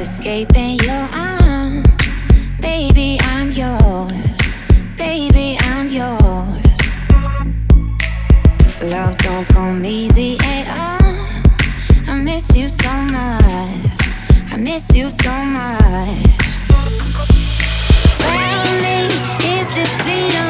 escaping your arms. Baby, I'm yours. Baby, I'm yours. Love don't come easy at all. I miss you so much. I miss you so much. Tell me, is this feeling?